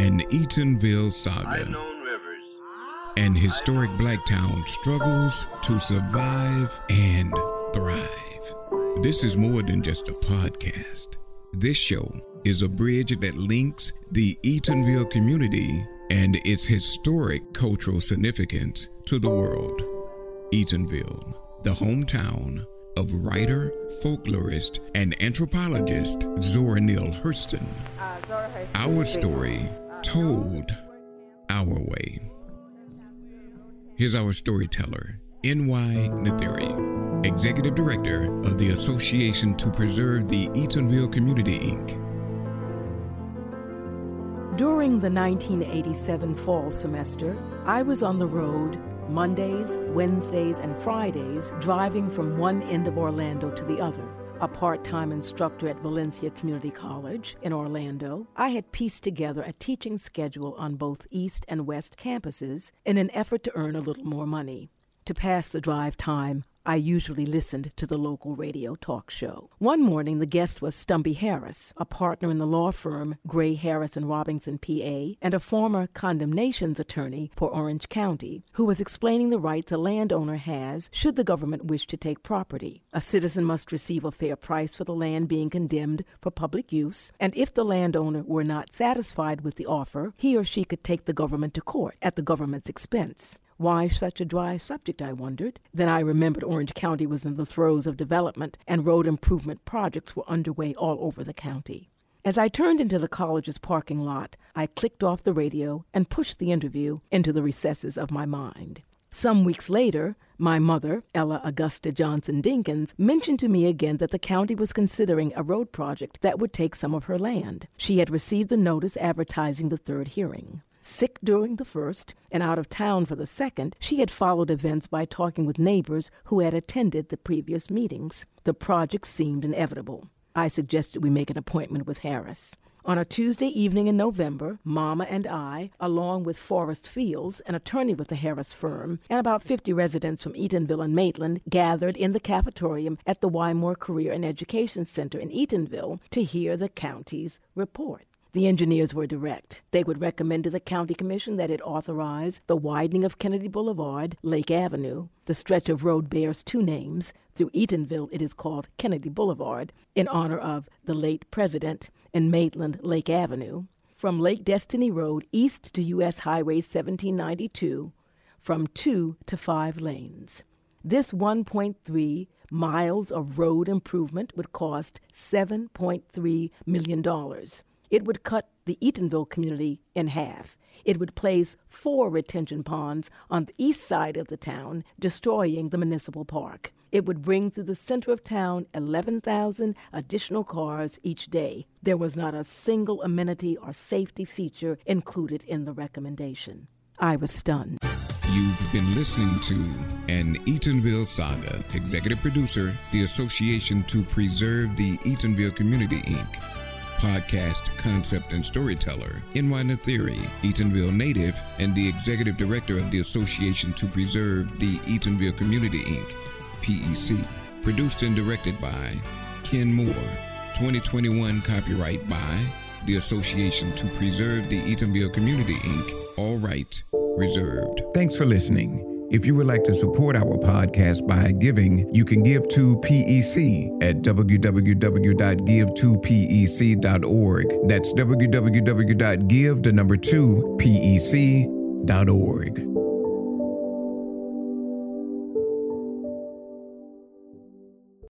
An Eatonville saga. An historic black town struggles to survive and thrive. This is more than just a podcast. This show is a bridge that links the Eatonville community and its historic cultural significance to the world. Eatonville, the hometown of writer, folklorist, and anthropologist Zora Neale Hurston. Uh, Our story told our way. Here's our storyteller, N.Y. Nathiri, Executive Director of the Association to Preserve the Eatonville Community, Inc. During the 1987 fall semester, I was on the road Mondays, Wednesdays, and Fridays driving from one end of Orlando to the other a part time instructor at Valencia Community College in Orlando, I had pieced together a teaching schedule on both East and West campuses in an effort to earn a little more money. To pass the drive time, I usually listened to the local radio talk show. One morning, the guest was Stumpy Harris, a partner in the law firm Gray Harris and Robinson, PA, and a former condemnations attorney for Orange County, who was explaining the rights a landowner has should the government wish to take property. A citizen must receive a fair price for the land being condemned for public use, and if the landowner were not satisfied with the offer, he or she could take the government to court at the government's expense. Why such a dry subject, I wondered. Then I remembered Orange County was in the throes of development and road improvement projects were underway all over the county. As I turned into the college's parking lot, I clicked off the radio and pushed the interview into the recesses of my mind. Some weeks later, my mother, Ella Augusta Johnson Dinkins, mentioned to me again that the county was considering a road project that would take some of her land. She had received the notice advertising the third hearing. Sick during the first and out of town for the second, she had followed events by talking with neighbors who had attended the previous meetings. The project seemed inevitable. I suggested we make an appointment with Harris. On a Tuesday evening in November, Mama and I, along with Forrest Fields, an attorney with the Harris firm, and about 50 residents from Eatonville and Maitland, gathered in the cafetorium at the Wymore Career and Education Center in Eatonville to hear the county's report. The engineers were direct. They would recommend to the County Commission that it authorize the widening of Kennedy Boulevard, Lake Avenue. The stretch of road bears two names. Through Eatonville, it is called Kennedy Boulevard, in honor of the late president, and Maitland, Lake Avenue. From Lake Destiny Road east to U.S. Highway 1792, from two to five lanes. This 1.3 miles of road improvement would cost $7.3 million. It would cut the Eatonville community in half. It would place four retention ponds on the east side of the town, destroying the municipal park. It would bring through the center of town 11,000 additional cars each day. There was not a single amenity or safety feature included in the recommendation. I was stunned. You've been listening to an Eatonville Saga. Executive producer, the Association to Preserve the Eatonville Community, Inc podcast concept and storyteller, N.Y. Nathiri, Eatonville native, and the executive director of the Association to Preserve the Eatonville Community, Inc., PEC. Produced and directed by Ken Moore. 2021 copyright by the Association to Preserve the Eatonville Community, Inc., all rights reserved. Thanks for listening. If you would like to support our podcast by giving, you can give to PEC at www.give2pec.org. That's www.give the number 2 pec.org.